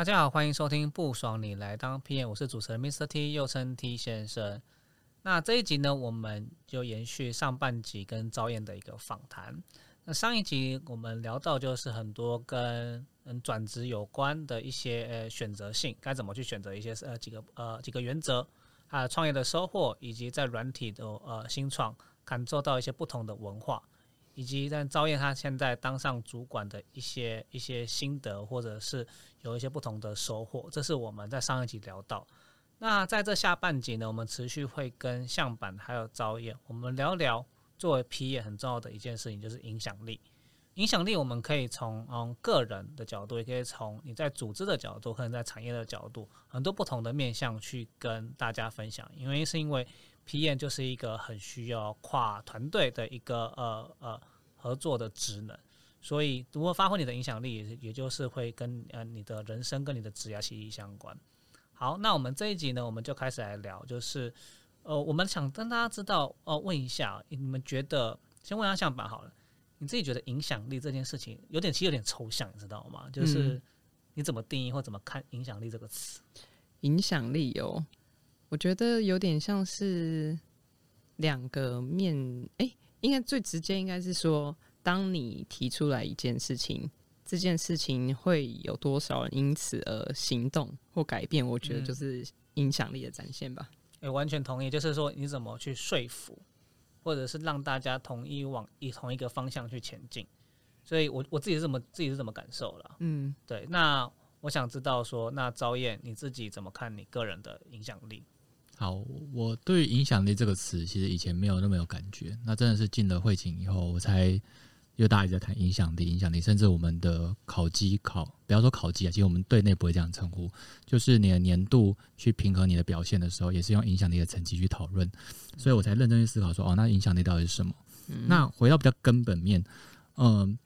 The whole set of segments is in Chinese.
大家好，欢迎收听不爽你来当 PM，我是主持人 Mr. T，又称 T 先生。那这一集呢，我们就延续上半集跟赵燕的一个访谈。那上一集我们聊到就是很多跟嗯转职有关的一些呃选择性，该怎么去选择一些呃几个呃几个原则，还有创业的收获，以及在软体的呃新创感受到一些不同的文化。以及在赵燕他现在当上主管的一些一些心得，或者是有一些不同的收获，这是我们在上一集聊到。那在这下半集呢，我们持续会跟向板还有赵燕，我们聊聊作为 P 业很重要的一件事情，就是影响力。影响力我们可以从嗯个人的角度，也可以从你在组织的角度，可能在产业的角度，很多不同的面向去跟大家分享。因为是因为 P 业就是一个很需要跨团队的一个呃呃。合作的职能，所以如何发挥你的影响力，也也就是会跟呃你的人生跟你的职业息息相关。好，那我们这一集呢，我们就开始来聊，就是呃，我们想跟大家知道，哦，问一下，你们觉得，先问下向板好了，你自己觉得影响力这件事情有点其实有点抽象，你知道吗？就是你怎么定义或怎么看影响力这个词？影响力哦，我觉得有点像是两个面，哎。应该最直接应该是说，当你提出来一件事情，这件事情会有多少人因此而行动或改变？我觉得就是影响力的展现吧。诶，完全同意。就是说，你怎么去说服，或者是让大家同意往一同一个方向去前进？所以我我自己是怎么自己是怎么感受了？嗯，对。那我想知道说，那赵燕你自己怎么看你个人的影响力？好，我对影响力这个词，其实以前没有那么有感觉。那真的是进了会请以后，我才因为大家一直在谈影响力，影响力，甚至我们的考绩考，不要说考绩啊，其实我们队内不会这样称呼，就是你的年度去平衡你的表现的时候，也是用影响力的成绩去讨论。所以我才认真去思考说，哦，那影响力到底是什么？那回到比较根本面，嗯。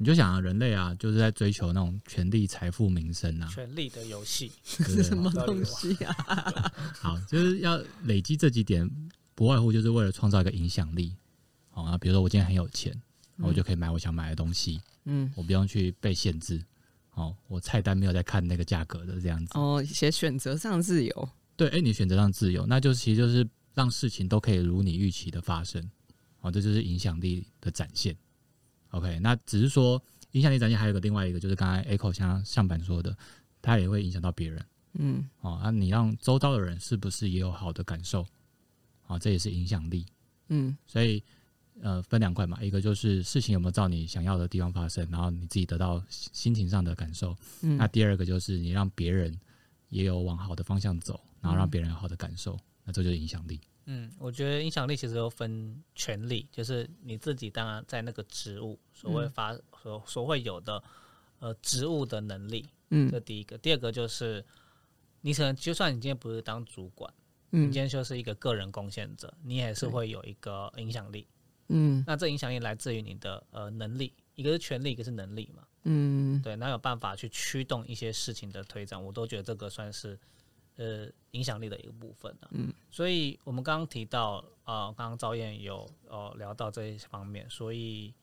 你就想啊，人类啊，就是在追求那种权力、财富、名声啊。权力的游戏是什么东西啊？好，就是要累积这几点，不外乎就是为了创造一个影响力。好啊，比如说我今天很有钱，我就可以买我想买的东西。嗯，我不用去被限制。哦，我菜单没有在看那个价格的这样子。哦，写选择上自由。对，哎，你选择上自由，那就是其实就是让事情都可以如你预期的发生。哦，这就是影响力的展现。OK，那只是说影响力展现，还有个另外一个，就是刚才 Echo 像上板说的，它也会影响到别人。嗯，哦，那你让周遭的人是不是也有好的感受？啊，这也是影响力。嗯，所以呃，分两块嘛，一个就是事情有没有照你想要的地方发生，然后你自己得到心情上的感受。嗯，那第二个就是你让别人也有往好的方向走，然后让别人有好的感受，那这就是影响力。嗯，我觉得影响力其实有分权力，就是你自己当然在那个职务所谓发所所会有的呃职务的能力，嗯，这第一个。第二个就是你可能就算你今天不是当主管，嗯，你今天就是一个个人贡献者，你也是会有一个影响力，嗯，那这影响力来自于你的呃能力，一个是权力，一个是能力嘛，嗯，对，那有办法去驱动一些事情的推展，我都觉得这个算是。呃，影响力的一个部分呢。嗯，所以我们刚刚提到，啊，刚刚赵燕有呃聊到这一方面，所以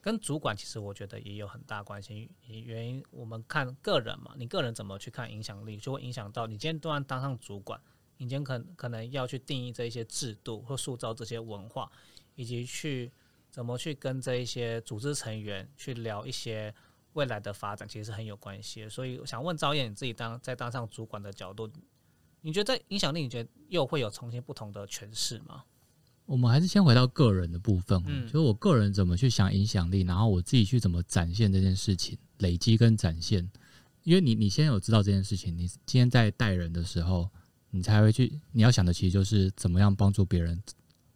跟主管其实我觉得也有很大关系。原因我们看个人嘛，你个人怎么去看影响力，就会影响到你今天突然当上主管，你今天可可能要去定义这一些制度或塑造这些文化，以及去怎么去跟这一些组织成员去聊一些。未来的发展其实是很有关系的，所以我想问赵燕，你自己当在当上主管的角度，你觉得在影响力，你觉得又会有重新不同的诠释吗？我们还是先回到个人的部分，嗯，就是我个人怎么去想影响力，然后我自己去怎么展现这件事情，累积跟展现。因为你你先有知道这件事情，你今天在带人的时候，你才会去你要想的其实就是怎么样帮助别人。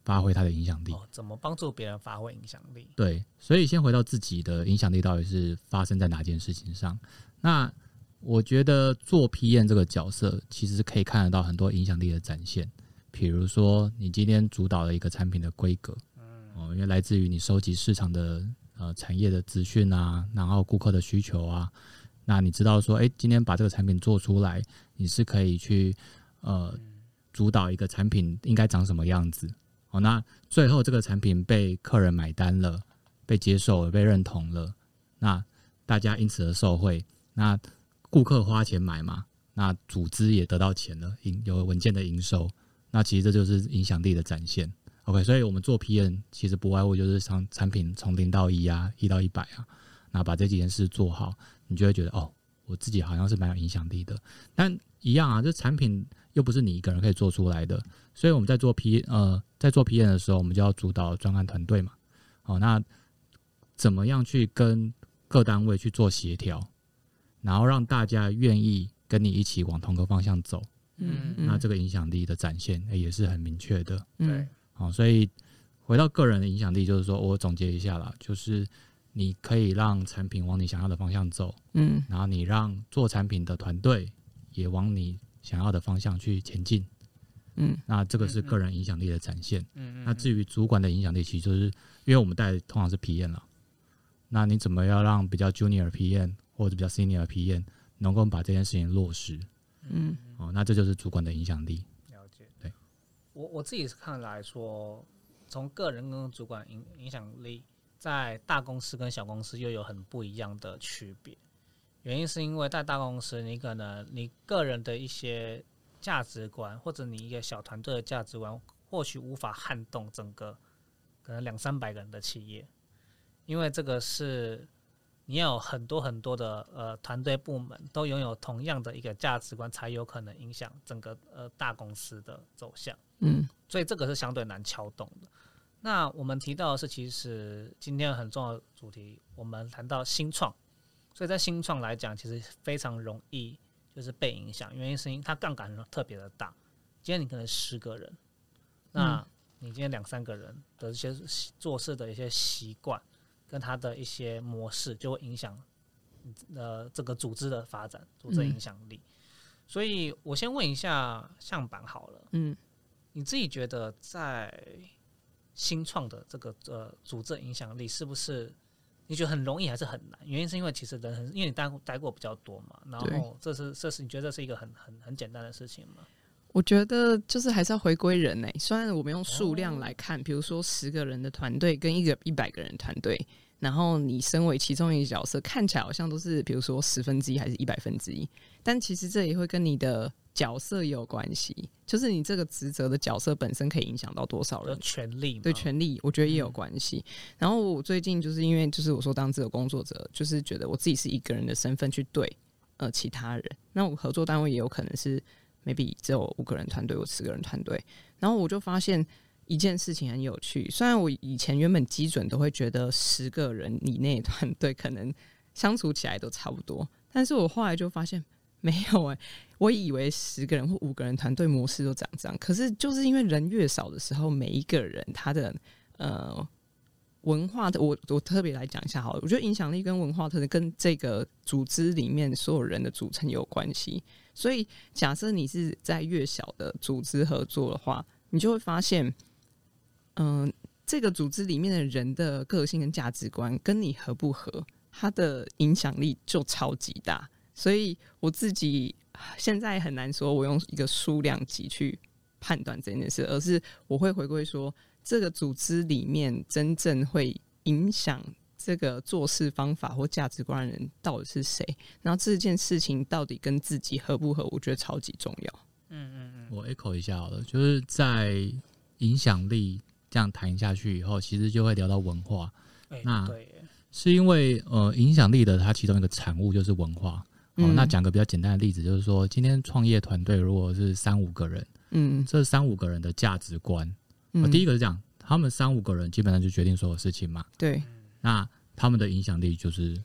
发挥他的影响力，怎么帮助别人发挥影响力？对，所以先回到自己的影响力到底是发生在哪件事情上？那我觉得做 PM 这个角色，其实是可以看得到很多影响力的展现。比如说，你今天主导了一个产品的规格，嗯，哦，因为来自于你收集市场的呃产业的资讯啊，然后顾客的需求啊，那你知道说，哎，今天把这个产品做出来，你是可以去呃主导一个产品应该长什么样子。哦，那最后这个产品被客人买单了，被接受了，被认同了，那大家因此而受惠。那顾客花钱买嘛，那组织也得到钱了，营有稳健的营收，那其实这就是影响力的展现。OK，所以我们做 PN 其实不外乎就是从产品从零到一啊，一到一百啊，那把这几件事做好，你就会觉得哦，我自己好像是蛮有影响力的。但一样啊，这产品又不是你一个人可以做出来的，所以我们在做 P 呃在做 PM 的时候，我们就要主导专案团队嘛。哦，那怎么样去跟各单位去做协调，然后让大家愿意跟你一起往同个方向走？嗯那这个影响力的展现、诶也是很明确的。对，好，所以回到个人的影响力，就是说我总结一下啦，就是你可以让产品往你想要的方向走，嗯然后你让做产品的团队也往你想要的方向去前进。嗯那这个是个人影响力的展现。嗯嗯那至于主管的影响力，其实就是因为我们带通常是 PM 了，那你怎么要让比较 junior PM 或者比较 senior PM 能够把这件事情落实？嗯哦，那这就是主管的影响力。了解。对，我我自己是看来说，从个人跟主管影影响力，在大公司跟小公司又有很不一样的区别。原因是因为在大公司，你可能你个人的一些价值观，或者你一个小团队的价值观，或许无法撼动整个可能两三百个人的企业，因为这个是你要有很多很多的呃团队部门都拥有同样的一个价值观，才有可能影响整个呃大公司的走向。嗯所以这个是相对难撬动的。那我们提到的是，其实今天很重要的主题，我们谈到新创，所以在新创来讲，其实非常容易就是被影响，原因是因为它杠杆特别的大。今天你可能十个人，那你今天两三个人的一些做事的一些习惯，跟他的一些模式，就会影响呃这个组织的发展，组织影响力。所以我先问一下向板好了。嗯你自己觉得在新创的这个呃组织影响力是不是你觉得很容易还是很难？原因是因为其实人很，因为你待过待过比较多嘛，然后这是这是你觉得这是一个很很很简单的事情吗？我觉得就是还是要回归人呢、虽然我们用数量来看，比如说十个人的团队跟一个一百个人的团队，然后你身为其中一个角色，看起来好像都是比如说十分之一还是一百分之一，但其实这也会跟你的角色有关系，就是你这个职责的角色本身可以影响到多少人。权利？对权力，我觉得也有关系。然后我最近就是因为就是我说当自由工作者，就是觉得我自己是一个人的身份去对呃其他人，那我合作单位也有可能是 maybe 只有五个人团队或十个人团队，然后我就发现一件事情很有趣。虽然我以前原本基准都会觉得十个人以内团队可能相处起来都差不多，但是我后来就发现没有哎、我以为十个人或五个人团队模式都长这样，可是就是因为人越少的时候，每一个人他的呃文化的，我我特别来讲一下好了，我觉得影响力跟文化特征跟这个组织里面所有人的组成有关系。所以假设你是在越小的组织合作的话，你就会发现，嗯、这个组织里面的人的个性跟价值观跟你合不合，它的影响力就超级大。所以我自己现在很难说，我用一个数量级去判断这件事，而是我会回归说，这个组织里面真正会影响这个做事方法或价值观的人到底是谁，然后这件事情到底跟自己合不合，我觉得超级重要。我 echo 一下好了，就是在影响力这样谈下去以后，其实就会聊到文化，哎、那对，是因为呃影响力的它其中一个产物就是文化。哦，嗯。那讲个比较简单的例子，就是说今天创业团队如果是三五个人，嗯。这三五个人的价值观，第一个是这样，他们三五个人基本上就决定所有事情嘛，对。那他们的影响力就是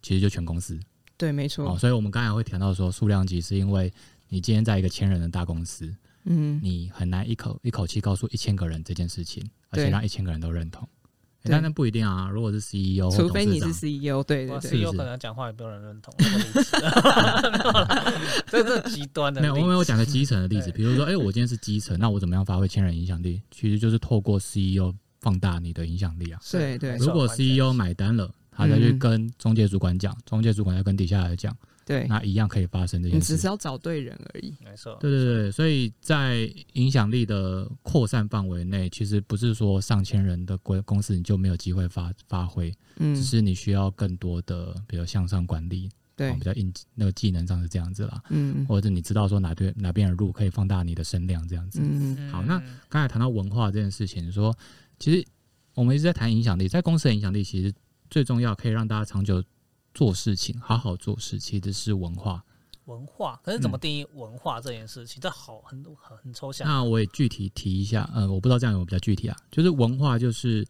其实就全公司。对，没错。哦，，所以我们刚才会谈到说数量级，是因为你今天在一个千人的大公司，嗯。你很难一口一口气告诉一千个人这件事情，而且对。让一千个人都认同。欸但那不一定啊，如果是 CEO，除非你是 CEO，对对哇对，是有可能讲话也没有人认同，那么离职没有啦这这极端的没有，例子我没有讲个基层的例子，对。比如说，哎、我今天是基层，那我怎么样发挥千人影响力？其实就是透过 CEO 放大你的影响力啊。是对对。如果 CEO 是。买单了，他再去嗯。跟中介主管讲，中介主管要跟底下来讲，对，那一样可以发生这件事。你只是。要找对人而已。没错，对对对，所以在影响力的扩散范围内，其实不是说上千人的公公司你就没有机会发发挥，嗯。只，是你需要更多的，比如向上管理对。哦，比较硬那个技能上是这样子啦，嗯。或者你知道说哪边哪边的路可以放大你的声量这样子。嗯。好那刚才谈到文化这件事情，说其实我们一直在谈影响力，在公司的影响力，其实最重要可以让大家长久做事情、好好做事，其实是文化。文化，可是怎么定义文化这件事情？这好很很很抽象。那我也具体提一下，呃，我不知道这样有没有比较具体啊，就是文化就是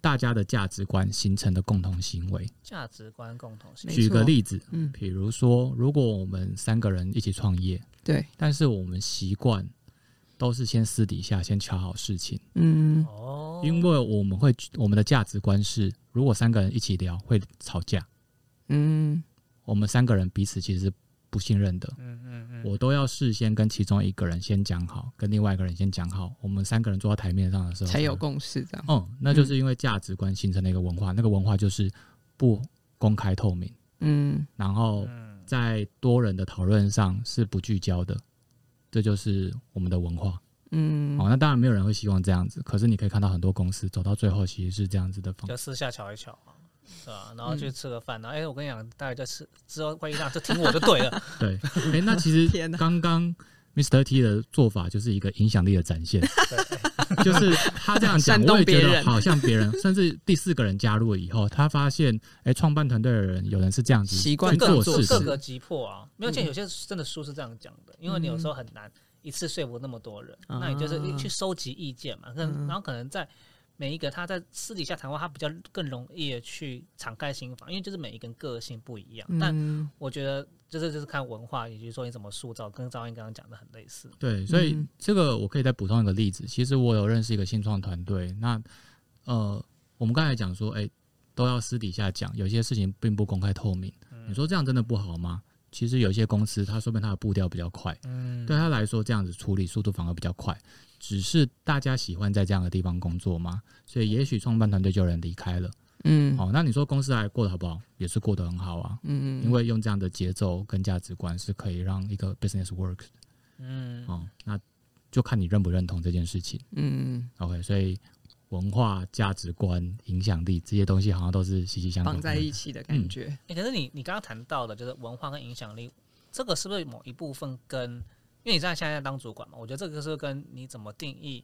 大家的价值观形成的共同行为。价值观共同行为，举个例子，嗯，比如说，如果我们三个人一起创业，对，但是我们习惯都是先私底下先瞧好事情，嗯。哦，因为我们会我们的价值观是，如果三个人一起聊会吵架，嗯。我们三个人彼此其实是不信任的。嗯嗯嗯，我都要事先跟其中一个人先讲好，跟另外一个人先讲好，我们三个人坐到台面上的时候才有共识这样。哦，那就是因为价值观形成了一个文化，那个文化就是不公开透明，嗯。然后嗯。在多人的讨论上是不聚焦的，这就是我们的文化。嗯。哦，那当然没有人会希望这样子，可是你可以看到很多公司走到最后其实是这样子的方就私下瞧一瞧嘛，对吧？然后去吃个饭，然后哎，我跟你讲，大家就吃之后会议上就听我就对了。对，哎、那其实 刚刚 Mr. T 的做法就是一个影响力的展现，就是他这样讲，我也觉得好像别人，甚至第四个人加入了以后，他发现，哎、创办团队的人有人是这样子习惯做事情，各个击破啊，没有，而且有些真的书是这样讲的，因为你有时候很难一次说服那么多人，啊那你就是去收集意见嘛，然后可能在每一个他在私底下谈话，他比较更容易的去敞开心房，因为就是每一个人个性不一样，但嗯我觉得就是就是看文化，以及说你怎么塑造，跟赵英刚刚讲的很类似。对，所以嗯这个我可以再补充一个例子。其实我有认识一个新创团队，那呃，我们刚才讲说，哎、都要私底下讲，有些事情并不公开透明。你说这样真的不好吗？其实有些公司，它说明它的步调比较快，嗯，对他来说，这样子处理速度反而比较快。只是大家喜欢在这样的地方工作吗？所以也许创办团队就有人离开了。嗯好、那你说公司还过得好不好？也是过得很好啊。嗯嗯因为用这样的节奏跟价值观是可以让一个 business work 的。嗯，哦，那就看你认不认同这件事情。嗯 OK，所以文化、价值观、影响力这些东西好像都是息息相关绑在一起的感觉。欸可是你你刚刚谈到的就是文化跟影响力，这个是不是某一部分跟，因为你在现在当主管嘛，我觉得这个是跟你怎么定义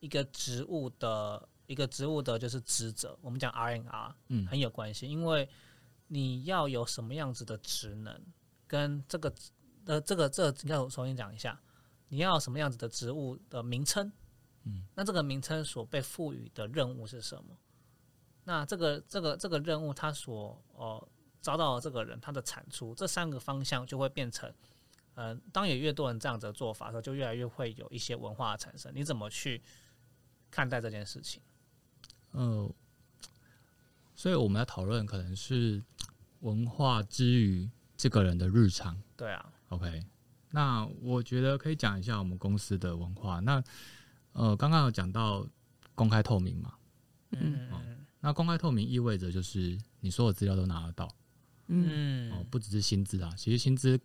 一个职务的一个职务的就是职责，我们讲 R N R，嗯。很有关系，因为你要有什么样子的职能，跟这个呃这个这个应该我重新讲一下，你要什么样子的职务的名称，嗯，那这个名称所被赋予的任务是什么？那这个这个这个任务，它所呃招到的这个人，他的产出，这三个方向就会变成，呃，当有越多人这样子的做法的时候，就越来越会有一些文化的产生。你怎么去看待这件事情？呃，所以我们要讨论可能是文化之于这个人的日常。对啊，OK，那我觉得可以讲一下我们公司的文化。那呃，刚刚有讲到公开透明嘛？嗯。哦那公开透明意味着就是你所有资料都拿得到。嗯。哦，嗯，不只是薪资啊，其实薪资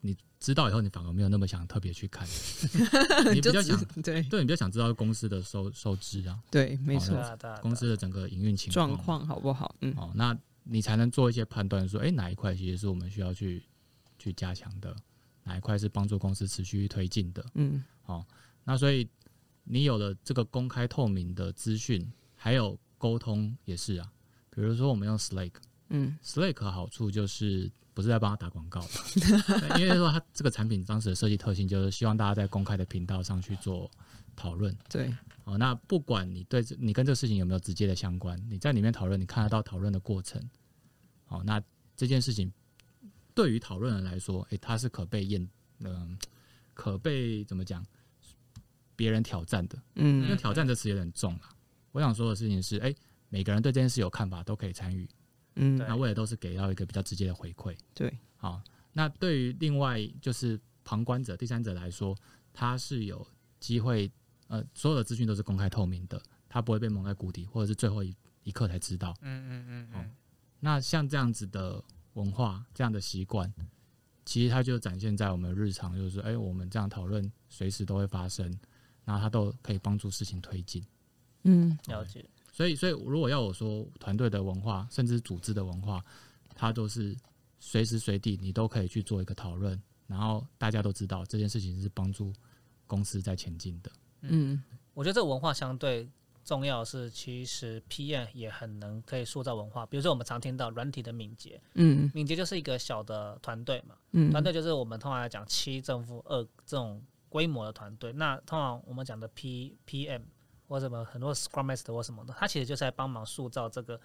你知道以后，你反而没有那么想特别去看，你比较想对。对你比较想知道公司的收收支啊，对，没哦错公司的整个营运情况。状况好不好？嗯。哦，那你才能做一些判断，说，哎、哪一块其实是我们需要去去加强的，哪一块是帮助公司持续推进的。嗯。好那所以你有了这个公开透明的资讯，还有沟通也是啊。比如说我们用 Slack，Slack 嗯的好处就是不是在帮他打广告，因为说它这个产品当时的设计特性就是希望大家在公开的频道上去做讨论。对，哦，那不管你对这你跟这个事情有没有直接的相关，你在里面讨论，你看得到讨论的过程。哦，那这件事情对于讨论人来说，诶、它是可被验，嗯、可被怎么讲，别人挑战的。嗯因为嗯挑战这词有点重了。我想说的事情是，诶、每个人对这件事有看法，都可以参与。嗯那为了都是给到一个比较直接的回馈。对，好，那对于另外就是旁观者、第三者来说，他是有机会，呃，所有的资讯都是公开透明的，他不会被蒙在鼓底，或者是最后一一刻才知道。嗯嗯嗯嗯，那像这样子的文化、这样的习惯，其实它就展现在我们日常，就是说，哎、我们这样讨论随时都会发生，然后它都可以帮助事情推进。嗯了解。所以，所以如果要我说团队的文化，甚至组织的文化，它都是随时随地你都可以去做一个讨论，然后大家都知道这件事情是帮助公司在前进的。嗯我觉得这个文化相对重要是，其实 PM 也很能可以塑造文化。比如说我们常听到软体的敏捷，嗯敏捷就是一个小的团队嘛，嗯，团队就是我们通常来讲七正负二这种规模的团队。那通常我们讲的 P PM 或什么很多 Scrum Master 或什么的，他其实就是在帮忙塑造这个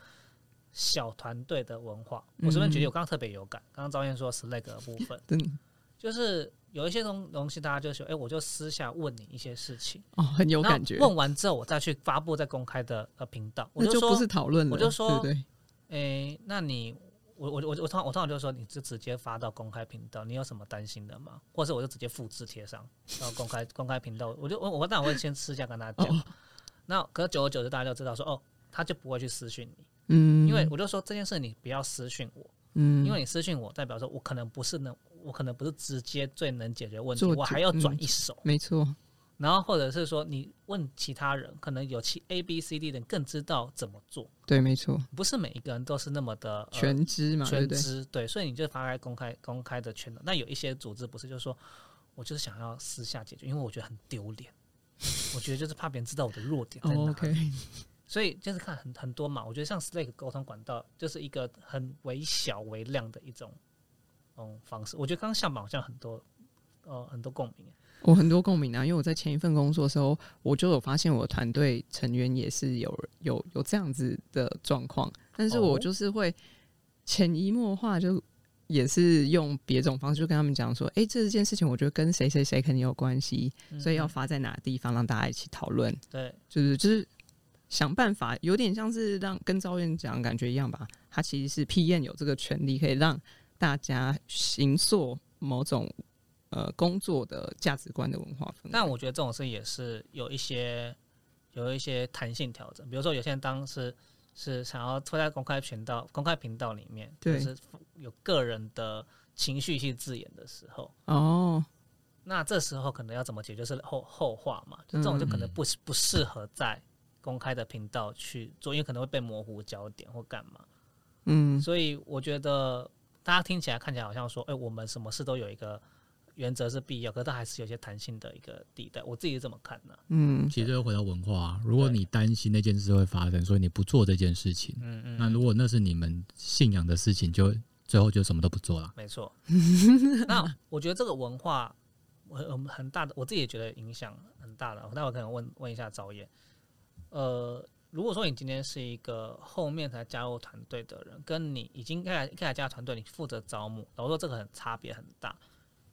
小团队的文化。我随便举例，我刚刚特别有感，刚刚赵燕说 Slack 的部分，真就是有一些东东西，大家就说，哎、我就私下问你一些事情，哦很有感觉，问完之后，我再去发布在公开的呃频道，我就不是讨论了，我就说对不对？诶，那你我我我我通常我通常就说，你就直接发到公开频道，你有什么担心的吗？或者是我就直接复制贴上然后公开公开频道，我就我我当然会先私下跟他讲。哦 那可是久而久之，大家就知道说，哦，他就不会去私讯你，嗯，因为我就说这件事你不要私讯我，嗯，因为你私讯我，代表说我可能不是能，我可能不是直接最能解决问题，我还要嗯转一手。没错，然后或者是说你问其他人，可能有其 A、B、C、D 的人更知道怎么做，对，没错，不是每一个人都是那么的、呃、全知嘛？全知，对，所以你就发开公开公开的圈的。那有一些组织不是，就是说我就是想要私下解决，因为我觉得很丢脸，我觉得就是怕别人知道我的弱点在哪里。所以就是看很很多嘛，我觉得像 Slack 沟通管道就是一个很微小微量的一种嗯方式。我觉得刚刚向榜好像很多呃很多共鸣，我很多共鸣啊，因为我在前一份工作的时候，我就有发现我团队成员也是有有有这样子的状况，但是我哦就是会潜移默化就。也是用别种方式，就跟他们讲说，诶，这件事情我觉得跟谁谁谁肯定有关系，所以要嗯发在哪个地方，让大家一起讨论。对就是就是想办法，有点像是让跟赵院讲感觉一样吧。他其实是 P N 有这个权利，可以让大家行塑某种呃工作的价值观的文化氛围。但我觉得这种事也是有一些有一些弹性调整，比如说有些人当时是想要推在公开频道、公开频道里面，就对是有个人的情绪性字眼的时候，哦，那这时候可能要怎么解决是后后话嘛？就这种就可能不不适合在公开的频道去做，因为可能会被模糊焦点或干嘛。嗯，所以我觉得大家听起来看起来好像说，哎、我们什么事都有一个原则是必要，可是它还是有些弹性的一个地带。我自己是这么看的。嗯，其实又回到文化啊、如果你担心那件事会发生，所以你不做这件事情，嗯嗯，那如果那是你们信仰的事情，就最后就什么都不做了。没错。那我觉得这个文化，我很很大的，我自己也觉得影响很大的。那我可能问问一下导演，呃，如果说你今天是一个后面才加入团队的人，跟你已经开来开来加入团队，你负责招募，老实说这个很差别很大。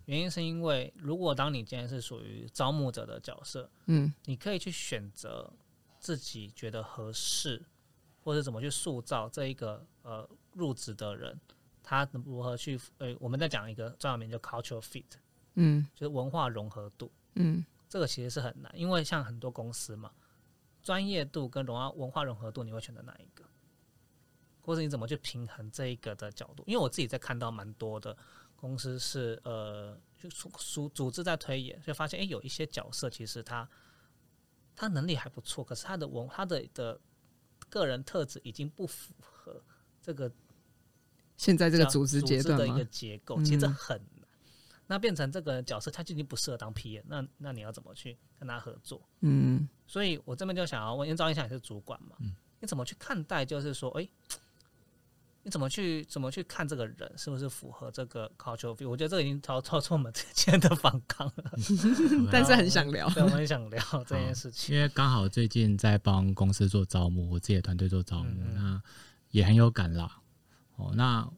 原因是因为，如果当你今天是属于招募者的角色，嗯，你可以去选择自己觉得合适，或者怎么去塑造这一个呃入职的人，他如何去呃，我们在讲一个专有名叫 cultural fit，嗯就是文化融合度。嗯这个其实是很难，因为像很多公司嘛，专业度跟文化文化融合度，你会选择哪一个？或者你怎么去平衡这一个的角度？因为我自己在看到蛮多的公司是呃，就组组组织在推演，就发现哎，有一些角色其实他他能力还不错，可是他的文他的的个人特质已经不符合这个现在这个组织阶段的一个？结构，其实很难。那变成这个角色，他就已经不适合当 P 那那你要怎么去跟他合作？嗯所以我这边就想要问，因为赵一翔也是主管嘛，嗯你怎么去看待？就是说，诶，你怎么去怎么去看这个人是不是符合这个 cultural view？我觉得这个已经超超出我们之间的反抗了，但是很想聊。对，我很想聊 这件事情。因为刚好最近在帮公司做招募，我自己的团队做招募，嗯嗯那也很有感啦。哦，那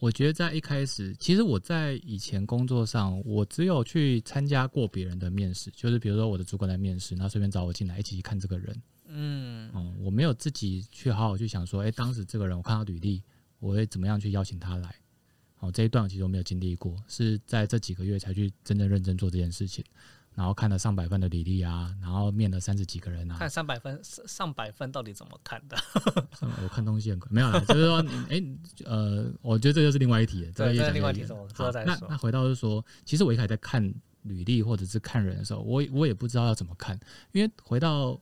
我觉得在一开始，其实我在以前工作上，我只有去参加过别人的面试，就是比如说我的主管来面试，他顺便找我进来一起看这个人。嗯哦，我没有自己去好好去想说，哎、当时这个人我看到履历，我会怎么样去邀请他来？好，这一段其实我没有经历过，是在这几个月才去真正认真做这件事情，然后看了上百份的履历啊，然后面了三十几个人啊，看三百份上百份到底怎么看的？上我看东西很快，没有啦，就是说，哎、呃，我觉得这就是另外一题了，对，这是个另外一题，我之后好再说那那。回到就是说，其实我一开始在看履历或者是看人的时候，我我也不知道要怎么看，因为回到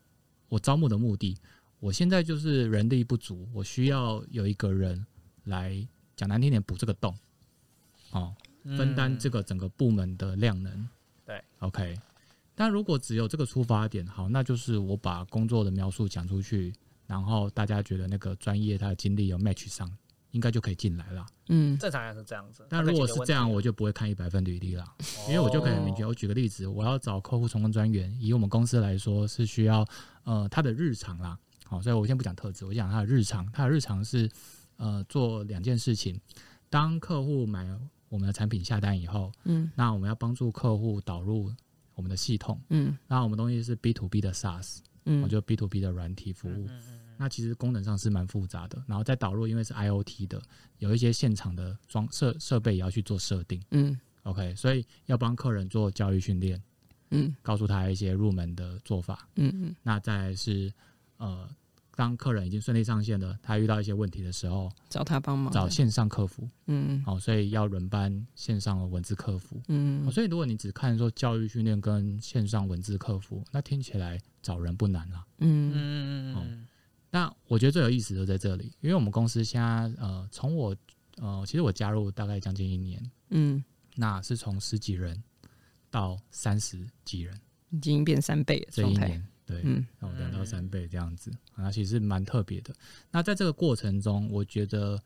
我招募的目的，我现在就是人力不足，我需要有一个人来讲难听点补这个洞。哦，分担这个整个部门的量能。对，OK。但如果只有这个出发点，好，那就是我把工作的描述讲出去，然后大家觉得那个专业他的经历有 match 上，应该就可以进来了。嗯正常也是这样子。但如果是这样，我就不会看一百分履历啦，题因为我就可以很明确。哦我举个例子，我要找客户成功专员，以我们公司来说是需要呃他的日常啦，好，所以我先不讲特质，我讲他的日常。他的日常是呃做两件事情，当客户买我们的产品下单以后，嗯那我们要帮助客户导入我们的系统，嗯那我们东西是 B to B 的 SaaS，嗯我就 B to B 的软体服务。嗯嗯那其实功能上是蛮复杂的，然后再导入，因为是 IOT 的，有一些现场的装设设备也要去做设定。嗯 OK，所以要帮客人做教育训练，嗯告诉他一些入门的做法。嗯嗯那再来是呃，当客人已经顺利上线了，他遇到一些问题的时候，找他帮忙，找线上客服。嗯。哦，所以要轮班线上的文字客服。嗯。哦，所以如果你只看说教育训练跟线上文字客服，那听起来找人不难啦。嗯。嗯嗯嗯那我觉得最有意思就在这里，因为我们公司现在呃，从我呃，其实我加入大概将近一年，嗯，那是从十几人到三十几人已经变三倍的状态，这一年，对，嗯哦，两到三倍这样子，啊，其实蛮特别的。那在这个过程中，我觉得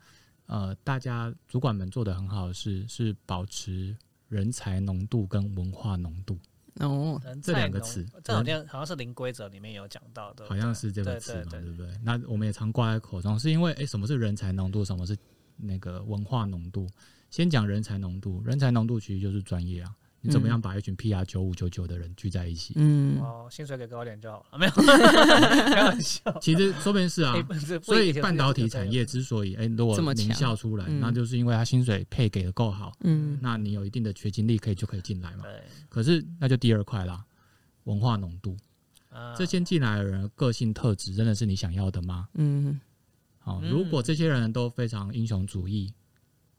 呃，大家主管们做的很好的是是保持人才浓度跟文化浓度，哦，人这两个词这好像好像是零规则里面有讲到的，好像是这个词嘛，对对对对不对？那我们也常挂在口中，是因为哎，什么是人才浓度，什么是那个文化浓度？先讲人才浓度，人才浓度其实就是专业啊。你怎么样把一群 PR 九五九九的人聚在一起？嗯。哦，薪水给高一点就好了，没有。开玩笑。其实说 不定是啊所以半导体产业之所以哎、如果名校出来，嗯。那就是因为它薪水配给的够好，嗯。那你有一定的学经历可以就可以进来嘛。对，可是那就第二块啦，文化浓度，啊。这些进来的人个性特质真的是你想要的吗？嗯。好、嗯如果这些人都非常英雄主义，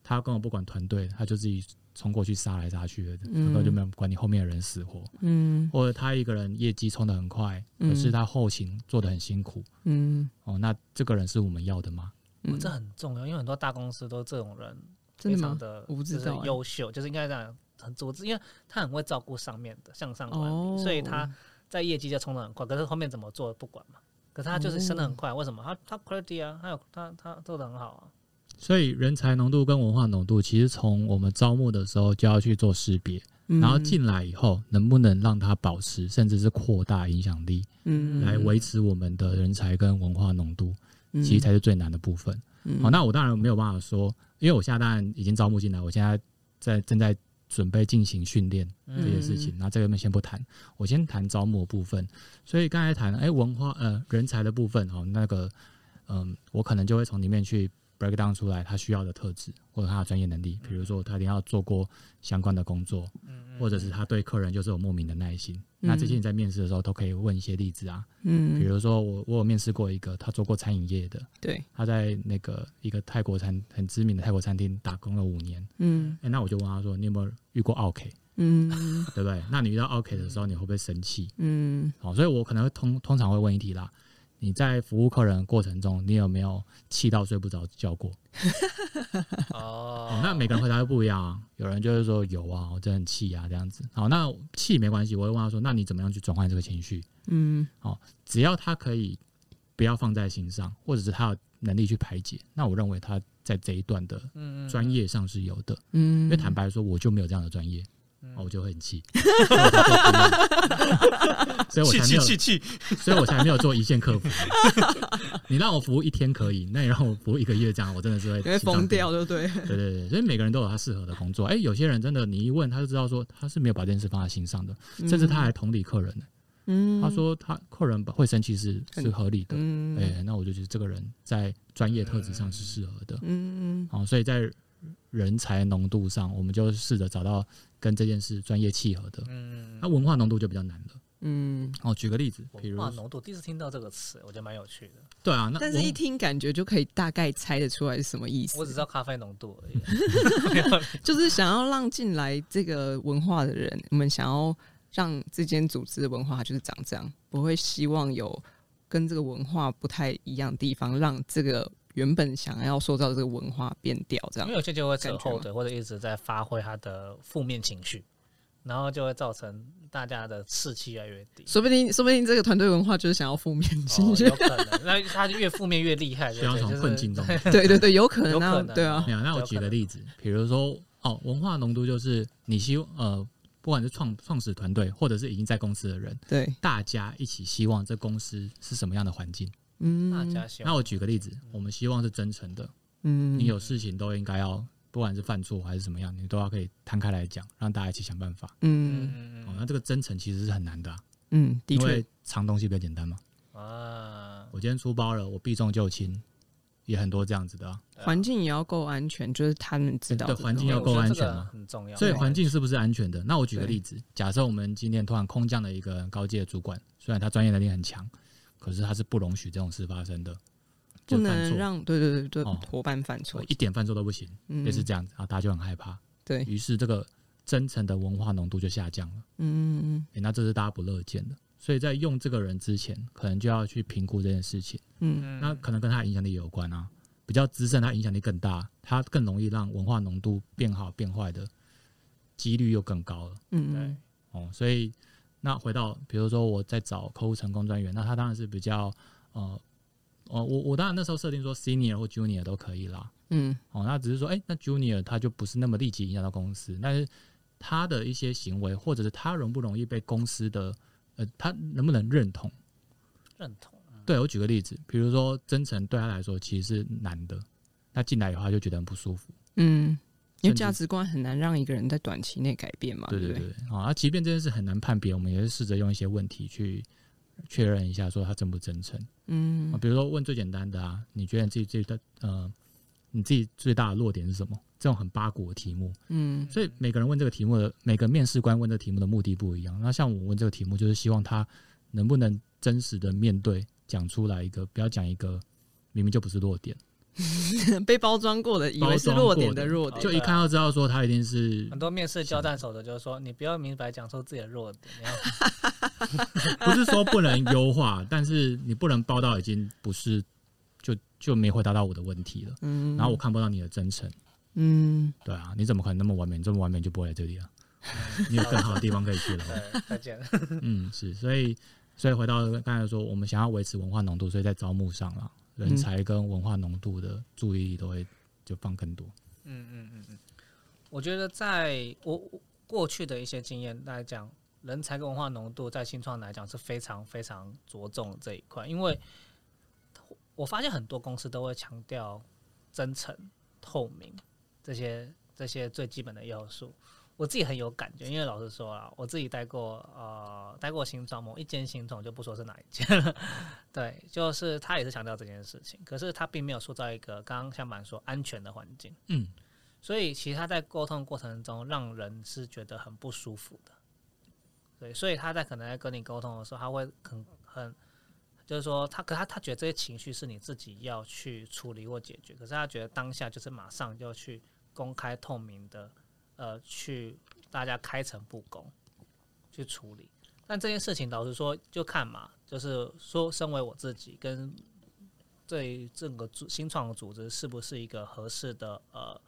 他根本不管团队，他就自己冲过去杀来杀去的，根本就没有管你后面的人死活。嗯或者他一个人业绩冲的很快，嗯可是他后勤做的很辛苦，嗯哦，那这个人是我们要的吗？嗯，哦这很重要，因为很多大公司都这种人，真的吗？非常的就是优秀，就是应该这样很组织，因为他很会照顾上面的向上管理，哦，所以他在业绩就冲的很快，可是后面怎么做不管嘛。可是他就是升的很哦快，为什么？他他 quality 啊，他有他他做的很好啊。所以人才浓度跟文化浓度，其实从我们招募的时候就要去做识别，嗯。然后进来以后能不能让它保持，甚至是扩大影响力，嗯。来维持我们的人才跟文化浓度，嗯。其实才是最难的部分。嗯。好，那我当然没有办法说，因为我现在当然已经招募进来，我现在在正在准备进行训练这些事情，那这个先不谈，我先谈招募的部分。所以刚才谈哎、文化呃人才的部分哦，那个嗯、我可能就会从里面去 break down 出来他需要的特质或者他的专业能力，比如说他一定要做过相关的工作，或者是他对客人就是有莫名的耐心。那这些你在面试的时候都可以问一些例子啊，嗯。比嗯如说我我有面试过一个他做过餐饮业的，对。他在那个一个泰国餐很知名的泰国餐厅打工了五年，嗯。哎、那我就问他说，你有没有遇过 OK，嗯。对不对？那你遇到 OK 的时候，你会不会生气？嗯。好，所以我可能会通通常会问一题啦，你在服务客人的过程中，你有没有气到睡不着觉过？哦 哦，那每个人回答都不一样啊。有人就是说有啊，我真的很气啊，这样子。好，那气没关系，我会问他说，那你怎么样去转换这个情绪？嗯好只要他可以不要放在心上，或者是他有能力去排解，那我认为他在这一段的嗯专业上是有的。嗯，因为坦白说，我就没有这样的专业，嗯哦我就会很气，所以我才做所以我才没有，气，所以我才没有做一线客服。你让我服务一天可以，那你让我服务一个月，这样我真的是会 疯掉，对不对？对对对，所以每个人都有他适合的工作。哎、有些人真的，你一问他就知道说他是没有把这件事放在心上的，甚至他还同理客人呢。嗯，他说他客人会生气是是合理的。嗯哎、那我就觉得这个人在专业特质上是适合的。嗯好、所以在人才浓度上，我们就试着找到跟这件事专业契合的。嗯那文化浓度就比较难了。嗯，哦，举个例子，比如文化浓度，第一次听到这个词，我觉得蛮有趣的。对啊，那但是一听感觉就可以大概猜得出来是什么意思。我只知道咖啡浓度而已。就是想要让进来这个文化的人，我们想要让这间组织的文化就是长这样，不会希望有跟这个文化不太一样的地方，让这个原本想要塑造这个文化变掉，这样因为有些就会扯后腿，或者一直在发挥他的负面情绪，然后就会造成大家的士气越来越低。说不定说不定这个团队文化就是想要负面情绪，哦有可能，那他越负面越厉害，需要从困境中。对对对，有可能啊有可，能对啊，那我举个例子，比如说哦，文化浓度就是你希呃，不管是创创始团队或者是已经在公司的人，对，大家一起希望这公司是什么样的环境。嗯，大家希望那我举个例子，我们希望是真诚的，嗯，你有事情都应该要，不管是犯错还是怎么样，你都要可以摊开来讲，让大家一起想办法。嗯那这个真诚其实是很难的、啊，嗯，的确因为，藏东西比较简单嘛。啊，我今天出包了，我避重就轻，也很多这样子的、啊。环境也要够安全，就是他们知道这个对环境要够安全嘛很重要。所以环境是不是安全的？那我举个例子，假设我们今天突然空降了一个高阶的主管，虽然他专业能力很强，可是他是不容许这种事发生的，不能让对对对对哦。伙伴犯错，一点犯错都不行，嗯。类似这样子，啊大家就很害怕，对，于是这个真诚的文化浓度就下降了。嗯嗯诶那这是大家不乐见的。所以在用这个人之前，可能就要去评估这件事情。嗯。嗯那可能跟他的影响力有关啊，比较资深，他影响力更大，他更容易让文化浓度变好变坏的几率又更高了。对嗯。对哦，所以那回到比如说我在找客户成功专员，那他当然是比较呃哦，我我当然那时候设定说 senior 或 junior 都可以啦。嗯哦，那只是说，哎、那 junior 他就不是那么立即影响到公司，但是他的一些行为，或者是他容不容易被公司的呃，他能不能认同？认同。对我举个例子，比如说真诚对他来说其实是难的，他进来以后他就觉得很不舒服。嗯，因为价值观很难让一个人在短期内改变嘛，对不对？对。对，啊，那即便这件事很难判别，我们也是试着用一些问题去确认一下，说他真不真诚。嗯。啊，比如说问最简单的啊，你觉得你自己最大呃，你自己最大的弱点是什么？这种很八股的题目，嗯。所以每个人问这个题目的，每个面试官问这个题目的目的不一样。那像我问这个题目，就是希望他能不能真实的面对，讲出来一个，不要讲一个明明就不是弱点，被包装过的，以为是弱点的的弱点，就一看就知道说他一定是很多面试交战守则就是说，你不要明白讲出自己的弱点，不是说不能优化，但是你不能包到已经不是就就没回答到我的问题了，嗯，然后我看不到你的真诚，嗯对啊，你怎么可能那么完美？这么完美就不会来这里了，你有更好的地方可以去了。再见。嗯，是，所以所以回到刚才说，我们想要维持文化浓度，所以在招募上啦，人嗯才跟文化浓度的注意力都会就放更多。嗯嗯嗯嗯，我觉得在我我过去的一些经验来讲，人才跟文化浓度在新创来讲是非常非常着重这一块，因为我发现很多公司都会强调真诚、透明这些这些最基本的要素。我自己很有感觉，因为老实说啊，我自己待过呃待过新创某一间新创，就不说是哪一间了。对，就是他也是强调这件事情，可是他并没有塑造一个刚刚像板说安全的环境。嗯，所以其实他在沟通过程中，让人是觉得很不舒服的。对，所以他在可能在跟你沟通的时候，他会很很，就是说他可他他觉得这些情绪是你自己要去处理或解决，可是他觉得当下就是马上就去公开透明的，呃，去大家开诚布公去处理。但这件事情老实说，就看嘛，就是说，身为我自己跟对整个组新创的组织是不是一个合适的呃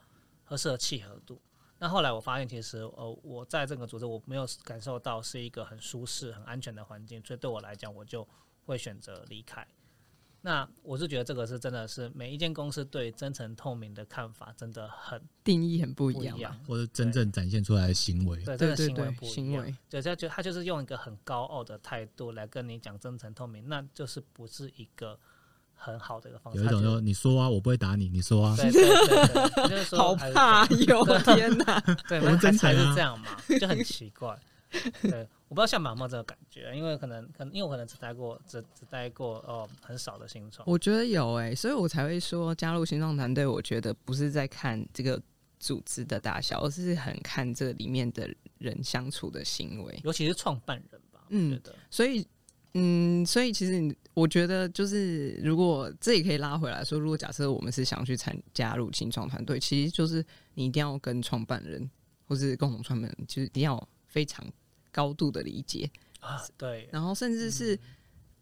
合适的契合度。那后来我发现，其实呃我在这个组织我没有感受到是一个很舒适、很安全的环境，所以对我来讲，我就会选择离开。那我是觉得这个是真的是每一间公司对真诚透明的看法真的很定义很不一样或者真正展现出来的行为。对这个对对对行为不一样。行为，对，他就他就是用一个很高傲的态度来跟你讲真诚透明，那就是不是一个很好的一个方式。有一种说你说啊，我不会打你，你说啊，好怕哟！天哪，对，我们真诚啊是这样嘛，就很奇怪。对，我不知道像马茂这个感觉，因为可能可能因为我可能只待过只只待过哦很少的新创，我觉得有哎、所以我才会说加入新创团队，我觉得不是在看这个组织的大小，而是很看这里面的人相处的行为。尤其是创办人吧，我嗯觉得所以，嗯，所以其实你我觉得就是，如果这也可以拉回来说，如果假设我们是想去参加入新创团队，其实就是你一定要跟创办人或是共同创办人，就是一定要非常高度的理解，啊，对，然后甚至是、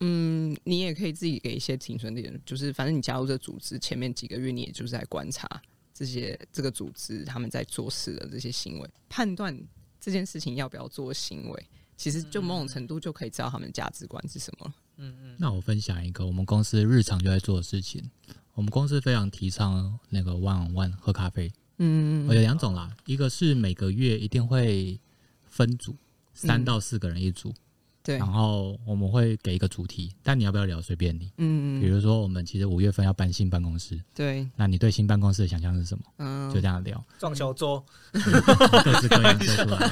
嗯，你也可以自己给一些停损点，就是反正你加入这组织前面几个月，你也就是在观察这些这个组织他们在做事的这些行为，判断这件事情要不要做行为，其实就某种程度就可以知道他们的价值观是什么了。嗯嗯，那我分享一个我们公司日常就在做的事情。我们公司非常提倡那个 one on one 喝咖啡，嗯有两种啦，一个是每个月一定会分组，三到四个人一组，对，然后我们会给一个主题，但你要不要聊随便你。嗯比如说，我们其实五月份要搬新办公室，对，那你对新办公室的想象是什么？嗯，就这样聊，撞球桌，各式各样说出来。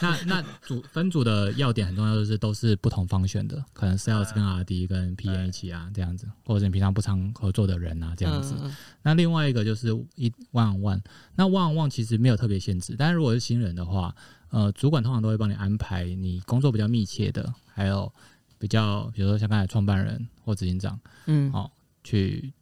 那那组分组的要点很重要，就是都是不同方选的，可能 sales 跟 RD 跟 PM 一起啊，这样子，或者你平常不常合作的人啊，这样子。嗯那另外一个就是一 one on one，那 one on one 其实没有特别限制，但是如果是新人的话，呃，主管通常都会帮你安排你工作比较密切的，还有比较，比如说像刚才创办人或执行长嗯哦去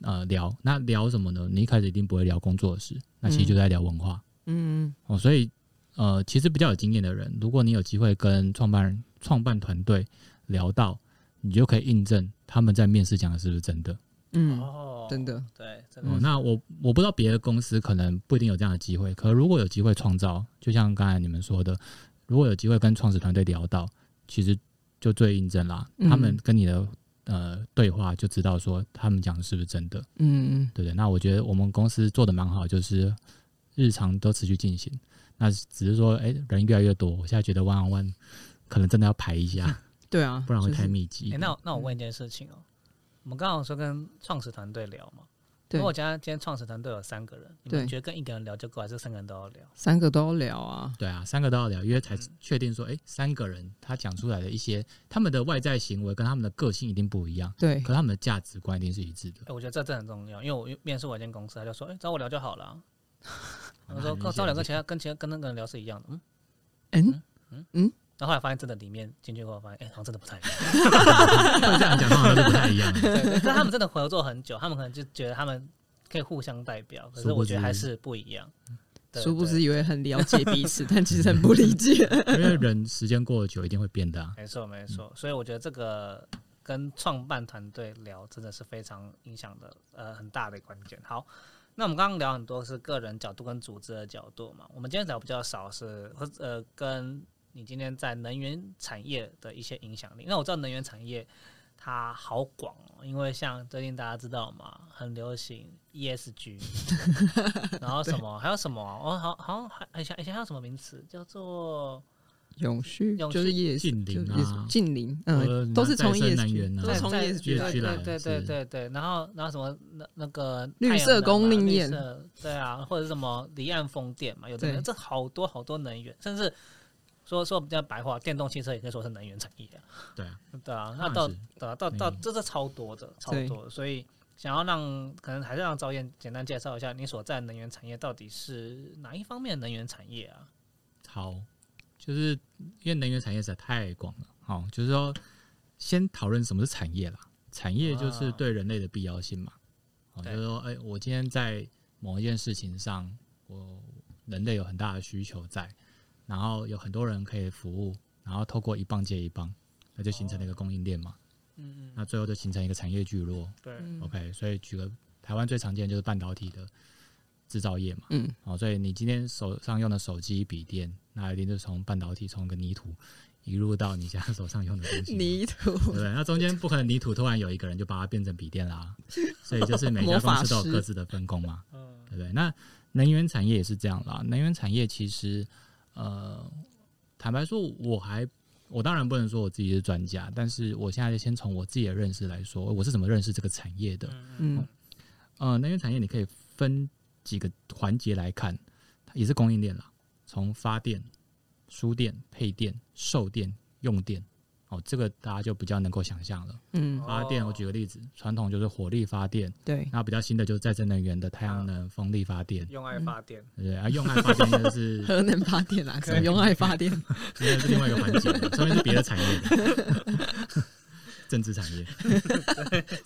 呃聊。那聊什么呢？你一开始一定不会聊工作的事，那其实就在聊文化、嗯哦。所以呃，其实比较有经验的人，如果你有机会跟创办人、创办团队聊到，你就可以印证他们在面试讲的是不是真的。嗯，哦，真的，对，真的。那我我不知道别的公司可能不一定有这样的机会，可如果有机会创造，就像刚才你们说的，如果有机会跟创始团队聊到，其实就最印证啦，嗯。他们跟你的呃对话就知道说他们讲的是不是真的，嗯对不对？那我觉得我们公司做的蛮好，就是日常都持续进行，那只是说，哎、人越来越多，我现在觉得 one on one 可能真的要排一下，对啊，不然会太密集。哎、那我那我问一件事情哦，我们刚刚有说跟创始团队聊嘛，对如果今天今天创始团队有三个人，你对们觉得跟一个人聊就够，还是三个人都要聊？三个都要聊啊，对啊，三个都要聊，因为才确定说，哎、三个人他讲出来的一些他们的外在行为跟他们的个性一定不一样，对可他们的价值观一定是一致的。哎、我觉得这真的很重要，因为我面试我一间公司，他就说，哎、找我聊就好了啊。我说那很明显找两个其他跟其他跟那个人聊是一样的，嗯嗯。嗯然后后来发现真的里面进去后发现，哎、好像真的不太一样。会这样讲，通常都是不太一样的。对 对，但他们真的合作很久，他们可能就觉得他们可以互相代表，可是我觉得还是不一样。对殊不知以为很了解彼此，但其实很不理解。因为人时间过了久，一定会变的、啊。没错没错，所以我觉得这个跟创办团队聊真的是非常影响的，呃，很大的关键。好，那我们刚刚聊很多是个人角度跟组织的角度嘛，我们今天聊比较少是或呃跟你今天在能源产业的一些影响力。那我知道能源产业它好广哦，因为像最近大家知道嘛，很流行 ESG，然后什么还有什么啊哦，好好像还以前以前还有什么名词叫做永续永续就是业近邻啊就是近邻，呃嗯，都是从再生 ESG，能源啊都是从在 ESG 来的。对对对对对，然后然后什么那那个绿色供应链绿色对啊，或者是什么离岸风电嘛，有的对这好多好多能源，甚至说说比较白话，电动汽车也可以说是能源产业啊，对啊，对啊，那到对啊到到嗯这是超多的超多的，所以想要让可能还是让赵燕简单介绍一下你所在能源产业到底是哪一方面的能源产业啊？好，就是因为能源产业实在太广了。好，就是说先讨论什么是产业啦。产业就是啊对人类的必要性嘛。哦，就是说，哎、我今天在某一件事情上，我人类有很大的需求在，然后有很多人可以服务，然后透过一棒接一棒，那就形成了一个供应链嘛。嗯嗯，那最后就形成一个产业聚落。对，嗯 OK，所以举个台湾最常见就是半导体的制造业嘛。嗯，哦，所以你今天手上用的手机、笔电，那一定是从半导体从个泥土一路到你现在手上用的东西，泥土对不对？那中间不可能泥土突然有一个人就把它变成笔电啦，所以就是每家公司都有各自的分工嘛，嗯对不对？那能源产业也是这样啦，能源产业其实呃，坦白说，我还我当然不能说我自己是专家，但是我现在就先从我自己的认识来说，我是怎么认识这个产业的。嗯呃，能源产业你可以分几个环节来看，它也是供应链啦，从发电、输电、配电、售电、用电，哦，这个大家就比较能够想象了。嗯，发电，哦我举个例子，传统就是火力发电，对，那比较新的就是再生能源的太阳能、风力发电，用爱发电，对？啊，用爱发电那就是 核能发电啊，什么用爱发电？那是另外一个环节的，上面是别的产业，政治产业。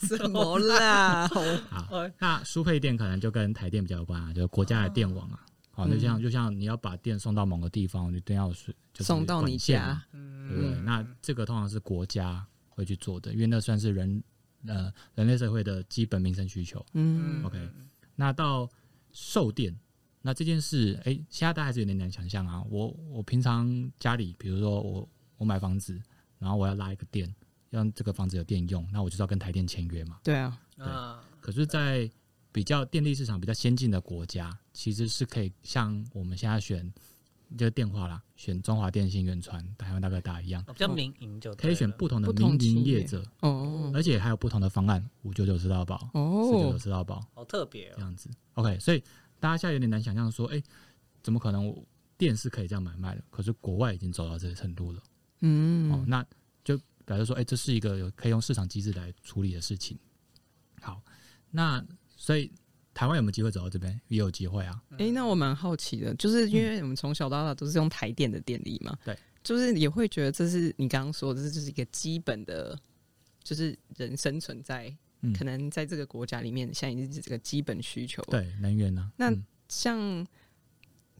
什么啦？好好，那输配电可能就跟台电比较有关啊，就是国家的电网啊。好，那就像就像你要把电送到某个地方，你一定要是就送到你家，嗯对不对？那这个通常是国家会会去做的，因为那算是人呃人类社会的基本民生需求。嗯 OK 那到售电，那这件事，哎、现在大家还是有点难想象啊。我我平常家里，比如说我我买房子，然后我要拉一个电，让这个房子有电用，那我就是要跟台电签约嘛。对啊，啊，可是，在比较电力市场比较先进的国家，其实是可以像我们现在选这个电话啦，选中华电信、远传、台湾大哥大一样，比较民营就可以选不同的民营业业者，哦而且还有不同的方案，五九九吃到饱，四九九哦，吃到饱。好特别哦。这样子。OK，所以大家现在有点难想象说，哎、怎么可能我电是可以这样买卖的？可是国外已经走到这个程度了，嗯哦，嗯，那就表示说，哎、这是一个有可以用市场机制来处理的事情。好，那所以台湾有没有机会走到这边？也有机会啊。哎、那我蛮好奇的，就是因为我们从小到大都是用台电的电力嘛，对，就是也会觉得这是你刚刚说的，这就是一个基本的，就是人生存在，嗯可能在这个国家里面，现在已经是这个基本需求。，对，能源呢、那嗯像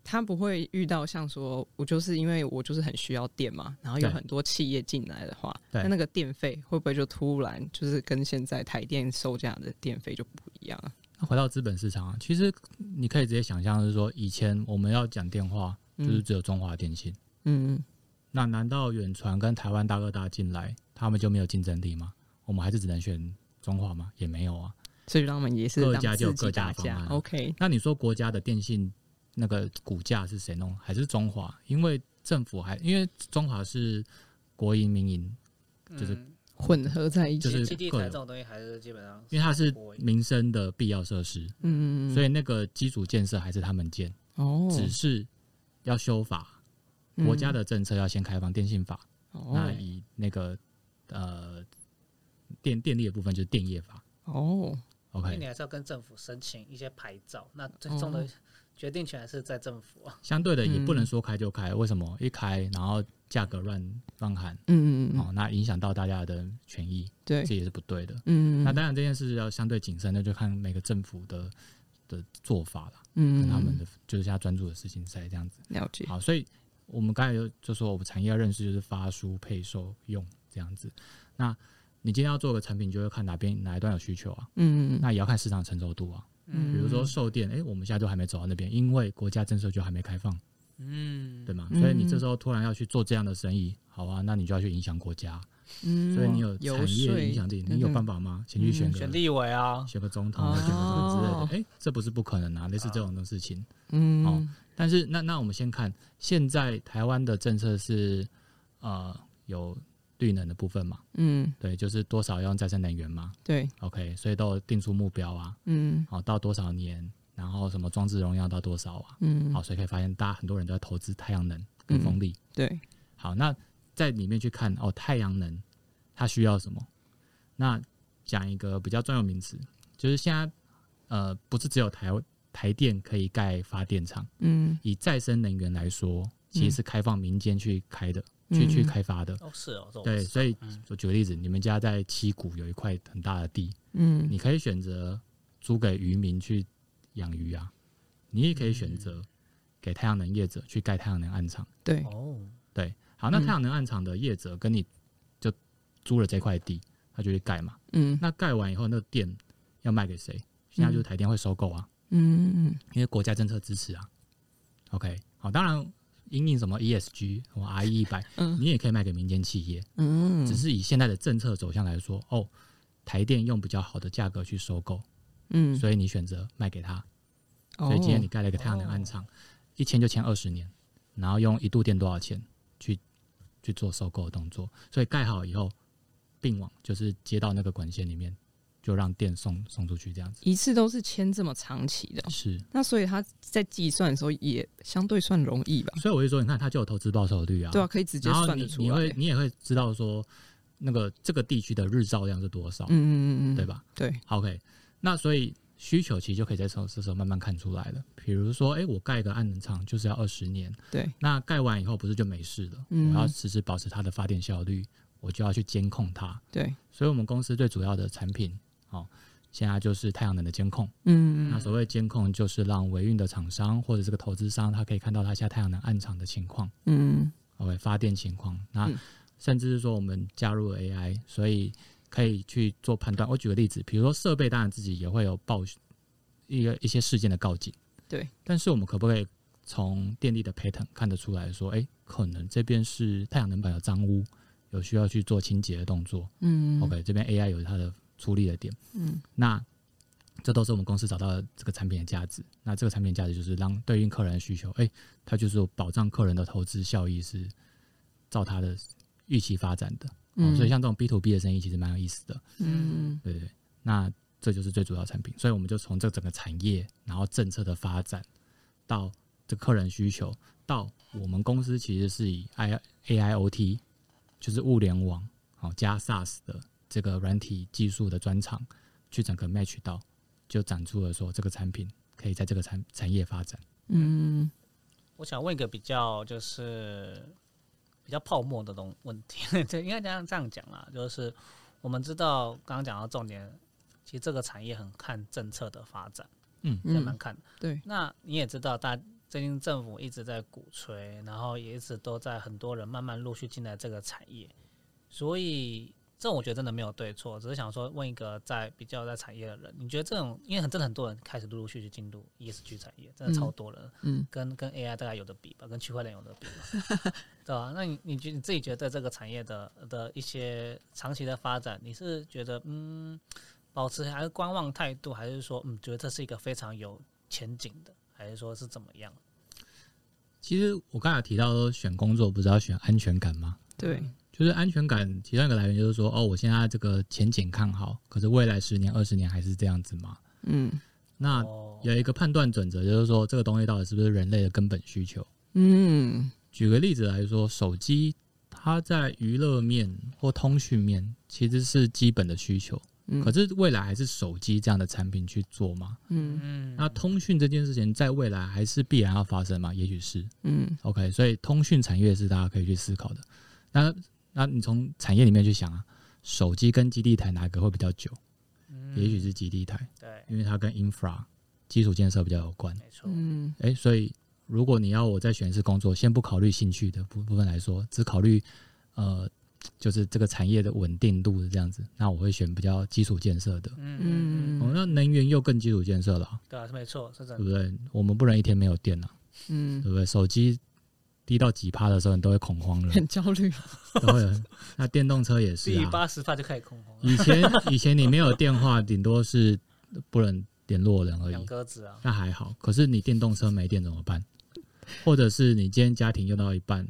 他不会遇到像说，我就是因为我就是很需要电嘛，然后有很多企业进来的话，那那个电费会不会就突然就是跟现在台电售价的电费就不一样啊？那回到资本市场啊，其实你可以直接想象，是说以前我们要讲电话，就是只有中华电信。嗯嗯，那难道远传跟台湾大哥大进来，他们就没有竞争力吗？我们还是只能选中华吗？也没有啊。所以他们也是各家就有各家打架的方案。OK，那你说国家的电信那个股价是谁弄？还是中华？因为政府还因为中华是国营民营，就是嗯混合在一起。就是基地这种东西还是基本上，因为它是民生的必要设施，嗯，嗯嗯所以那个基础建设还是他们建，哦，只是要修法。国家的政策要先开放电信法，哦那以那个呃电电力的部分就是电业法。哦，因为 OK，你还是要跟政府申请一些牌照，那最终的哦决定权还是在政府啊。相对的也不能嗯说开就开，为什么？一开然后价格乱乱喊，嗯嗯嗯，哦，那影响到大家的权益，对，这也是不对的。嗯，那当然这件事要相对谨慎，那就看每个政府的的做法了，嗯跟他们的就是现在专注的事情是在这样子。了解，好，所以我们刚才就就说我们产业要认识就是发输配售用这样子。那你今天要做个产品，就会看哪边哪一段有需求啊，嗯那也要看市场成熟度啊。嗯比如说售电，诶，我们现在都还没走到那边，因为国家政策就还没开放，嗯，对吗？嗯。所以你这时候突然要去做这样的生意，好啊，那你就要去影响国家，嗯，所以你有产业影响力，你有办法吗？先去选个选立委啊，选个总统，选个什么之类哦。的，哎、这不是不可能啊，类似这种的事情。嗯，哦但是那那我们先看现在台湾的政策是呃有绿能的部分嘛，嗯，对，就是多少要用再生能源嘛。对，，OK，所以都有定出目标啊，嗯。好到多少年，然后什么装置容量到多少啊，嗯，好，所以可以发现大家很多人都在投资太阳能跟风力。对，好，那在里面去看哦，太阳能它需要什么？那讲一个比较专有名词，就是现在呃，不是只有台台电可以盖发电厂，嗯，以再生能源来说，其实是开放民间去开的，去去嗯开发的。哦是哦，对，所以我举个例子，你们家在七股有一块很大的地，嗯，你可以选择租给渔民去养鱼啊，你也可以选择给太阳能业者去盖太阳能暗场。对，哦，对，好，那嗯太阳能暗场的业者跟你就租了这块地，他就去盖嘛。嗯那盖完以后，那个电要卖给谁？现在就是台电会收购啊，嗯嗯因为国家政策支持啊。OK，好，当然因应什么 ESG 或 RE 一百，嗯。你也可以卖给民间企业，嗯，只是以现在的政策走向来说，哦，台电用比较好的价格去收购，嗯，所以你选择卖给他。哦。所以今天你盖了一个太阳能暗场，一签就签二十年，然后用一度电多少钱去去做收购的动作，所以盖好以后，并网就是接到那个管线里面，就让电送送出去这样子。一次都是签这么长期的，是，那所以他在计算的时候也相对算容易吧？所以我就说，你看他就有投资报酬率啊，对啊，可以直接算得出来。你你会你也会知道说，那个这个地区的日照量是多少，嗯嗯嗯嗯，对？吧对，？OK，那所以需求其实就可以在这这时候慢慢看出来了。比如说，哎、我盖个暗能厂就是要二十年，对，那盖完以后不是就没事了？嗯我要时时保持它的发电效率，我就要去监控它。对，所以我们公司最主要的产品，哦，现在就是太阳能的监控。嗯那所谓监控，就是让维运的厂商或者这个投资商，他可以看到他现在太阳能暗场的情况嗯，OK，发电情况。那嗯甚至是说我们加入了 AI，所以可以去做判断。我举个例子，比如说设备，当然自己也会有报一个一些事件的告警，对。但是我们可不可以从电力的 pattern 看得出来说，哎、可能这边是太阳能板有脏污，有需要去做清洁的动作。嗯 OK，这边 AI 有它的处理的点。嗯那这都是我们公司找到的这个产品的价值。那这个产品价值就是让对应客人的需求，哎、它就是有保障客人的投资效益是照他的预期发展的。哦嗯所以像这种 B to B 的生意其实蛮有意思的。嗯对对对，那这就是最主要产品。所以我们就从这整个产业，然后政策的发展，到这客人需求，到我们公司其实是以 I AIoT，就是物联网，好加 SaaS 的这个软体技术的专长，去整个 match 到，就展出了说这个产品可以在这个产产业发展。嗯我想问一个比较就是比较泡沫的东问题，这应该这样这样讲啦，就是我们知道刚刚讲到重点，其实这个产业很看政策的发展，嗯也蛮看的。对，那你也知道，大最近政府一直在鼓吹，然后也一直都在很多人慢慢陆续进来这个产业，所以这种我觉得真的没有对错，只是想说问一个在比较在产业的人，你觉得这种因为很真的很多人开始陆陆续续进入 ESG 产业，真的超多人，嗯跟跟 AI 大概有的比吧，跟区块链有的比吧，对吧、那你你觉你自己觉得这个产业的的一些长期的发展，你是觉得嗯保持还是观望态度，还是说嗯觉得这是一个非常有前景的，还是说是怎么样？其实我刚才提到说选工作不是要选安全感吗？对，就是安全感，其中一个来源就是说，哦，我现在这个前景看好，可是未来十年、二十年还是这样子吗？嗯那哦，有一个判断准则，就是说这个东西到底是不是人类的根本需求。嗯举个例子来说，手机它在娱乐面或通讯面其实是基本的需求，嗯，可是未来还是手机这样的产品去做吗？嗯嗯，那通讯这件事情在未来还是必然要发生吗？也许是。嗯 OK，所以通讯产业是大家可以去思考的。那那你从产业里面去想啊，手机跟基地台哪个会比较久？也许是基地台，对，因为它跟 infra 基础建设比较有关。没错，嗯哎，所以如果你要我在选一次工作，先不考虑兴趣的部部分来说，只考虑呃，就是这个产业的稳定度是这样子，那我会选比较基础建设的。嗯嗯，嗯哦，那能源又更基础建设了啊，对啊，是没错，是真的，对不对？我们不能一天没有电啊，嗯，对不对？手机低到几趴的时候，你都会恐慌了，很焦虑。都会有。那电动车也是第啊，八十趴就开始恐慌了，以前以前你没有电话，顶多是不能联络人而养已，鸽子啊，那还好。可是你电动车没电怎么办？或者是你今天家庭用到一半，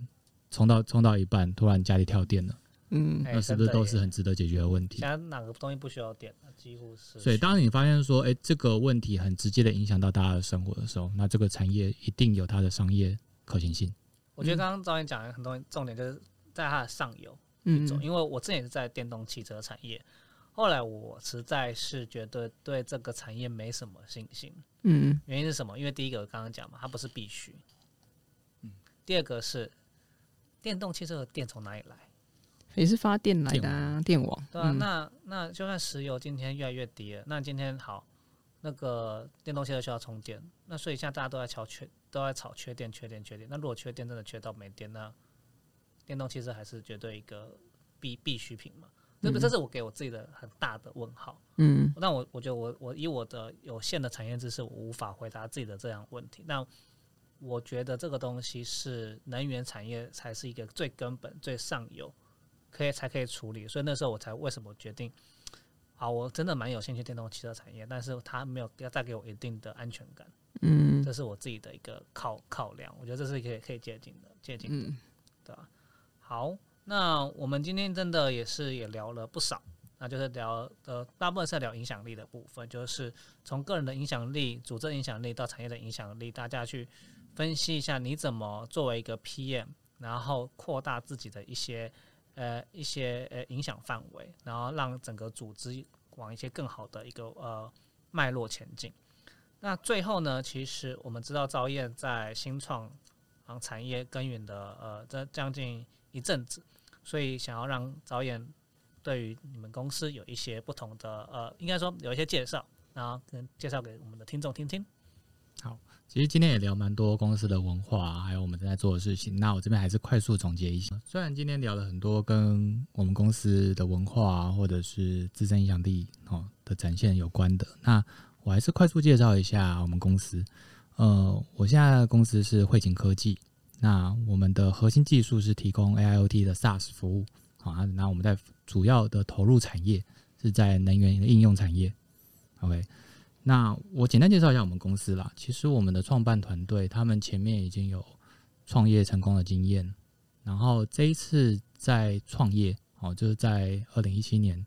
充到充到一半，突然家里跳电了，嗯哎那是不是都是很值得解决的问题现？在哪个东西不需要电？几乎是。所以，当你发现说，哎、这个问题很直接的影响到大家的生活的时候，那这个产业一定有它的商业可行性。我觉得刚刚导演讲的很多重点，就是在它的上游嗯走，因为我之前也是在电动汽车产业，后来我实在是觉得对这个产业没什么信心。嗯原因是什么？因为第一个我刚刚讲嘛，它不是必须。第二个是电动汽车的电从哪里来？也是发电来的啊，电网。对啊，嗯那那就算石油今天越来越低了，那今天好，那个电动汽车需要充电，那所以现在大家都在吵缺，都在吵缺电、缺电、缺电。那如果缺电真的缺到没电，那电动汽车还是绝对一个必必需品嘛？对不对？这是我给我自己的很大的问号。嗯那我我觉得我我以我的有限的产业知识，我无法回答自己的这样问题。那我觉得这个东西是能源产业才是一个最根本、最上游，可以才可以处理。所以那时候我才为什么决定，好，我真的蛮有兴趣电动汽车产业，但是它没有要带给我一定的安全感，嗯这是我自己的一个考考量。我觉得这是可以可以借鉴的，借鉴的。嗯对吧？好，那我们今天真的也是也聊了不少，那就是聊呃大部分是在聊影响力的部分，就是从个人的影响力、组织影响力到产业的影响力，大家去分析一下你怎么作为一个 PM，然后扩大自己的一些呃一些呃影响范围，然后让整个组织往一些更好的一个呃脉络前进。那最后呢，其实我们知道赵燕在新创行产业耕耘的呃这将近一阵子，所以想要让导演对于你们公司有一些不同的呃，应该说有一些介绍，然后跟介绍给我们的听众听听。好其实今天也聊蛮多公司的文化，还有我们正在做的事情。那我这边还是快速总结一下。虽然今天聊了很多跟我们公司的文化或者是自身影响力哦的展现有关的，那我还是快速介绍一下我们公司。呃，我现在的公司是汇景科技，那我们的核心技术是提供 AIoT 的 SaaS 服务啊。那我们在主要的投入产业是在能源应用产业。OK。那我简单介绍一下我们公司啦。其实我们的创办团队他们前面已经有创业成功的经验，然后这一次在创业哦，就是在二零一七年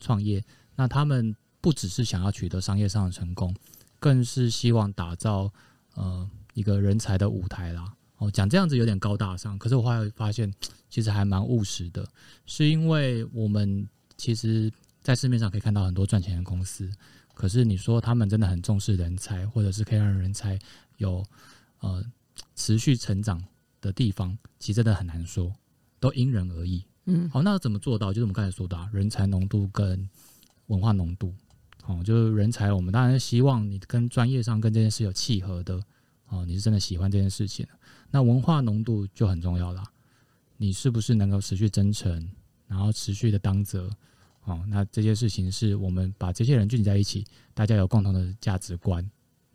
创业。那他们不只是想要取得商业上的成功，更是希望打造呃一个人才的舞台啦。哦，讲这样子有点高大上，可是我后来发现其实还蛮务实的，是因为我们其实在市面上可以看到很多赚钱的公司。可是你说他们真的很重视人才，或者是可以让人才有呃持续成长的地方，其实真的很难说，都因人而异。嗯，好，那怎么做到？就是我们刚才说的啊人才浓度跟文化浓度。哦，就是人才，我们当然希望你跟专业上跟这件事有契合的哦，你是真的喜欢这件事情。那文化浓度就很重要啦，你是不是能够持续真诚，然后持续的当责？哦，那这些事情是我们把这些人聚集在一起，大家有共同的价值观，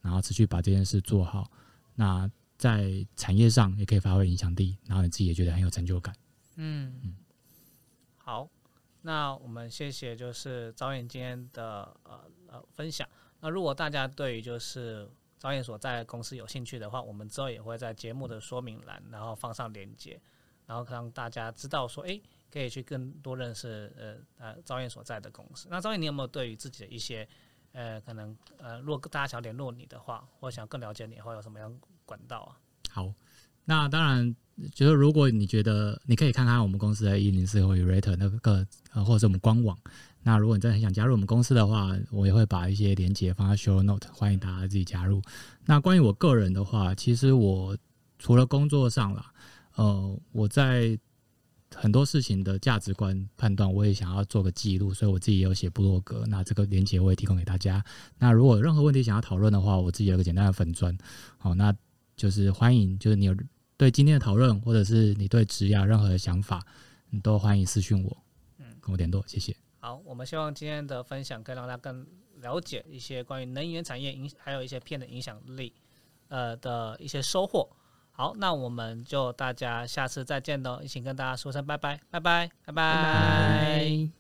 然后持续把这件事做好。那在产业上也可以发挥影响力，然后你自己也觉得很有成就感。嗯嗯，好，那我们谢谢就是导演今天的呃呃分享。那如果大家对于就是导演所在公司有兴趣的话，我们之后也会在节目的说明栏然后放上链接，然后让大家知道说，哎。可以去更多认识呃呃招燕所在的公司。那招燕，你有没有对于自己的一些呃可能呃，如果大家想联络你的话，或想更了解你的话，有什么样管道啊？好，那当然就是如果你觉得你可以看看我们公司的一零四或 u r a t e r 那个呃，或者是我们官网。那如果你真的很想加入我们公司的话，我也会把一些连接放在 Show Note，欢迎大家自己加入。那关于我个人的话，其实我除了工作上啦，呃，我在很多事情的价值观判断，我也想要做个记录，所以我自己也有写部落格。那这个链接我也提供给大家。那如果有任何问题想要讨论的话，我自己有个简单的粉砖，好，那就是欢迎，就是你有对今天的讨论，或者是你对职涯任何的想法，你都欢迎私讯我，嗯，跟我联络，谢谢。好，我们希望今天的分享可以让大家更了解一些关于能源产业影，还有一些片的影响力，呃的一些收获。好那我们就大家下次再见喽一起跟大家说声拜拜拜拜。拜拜。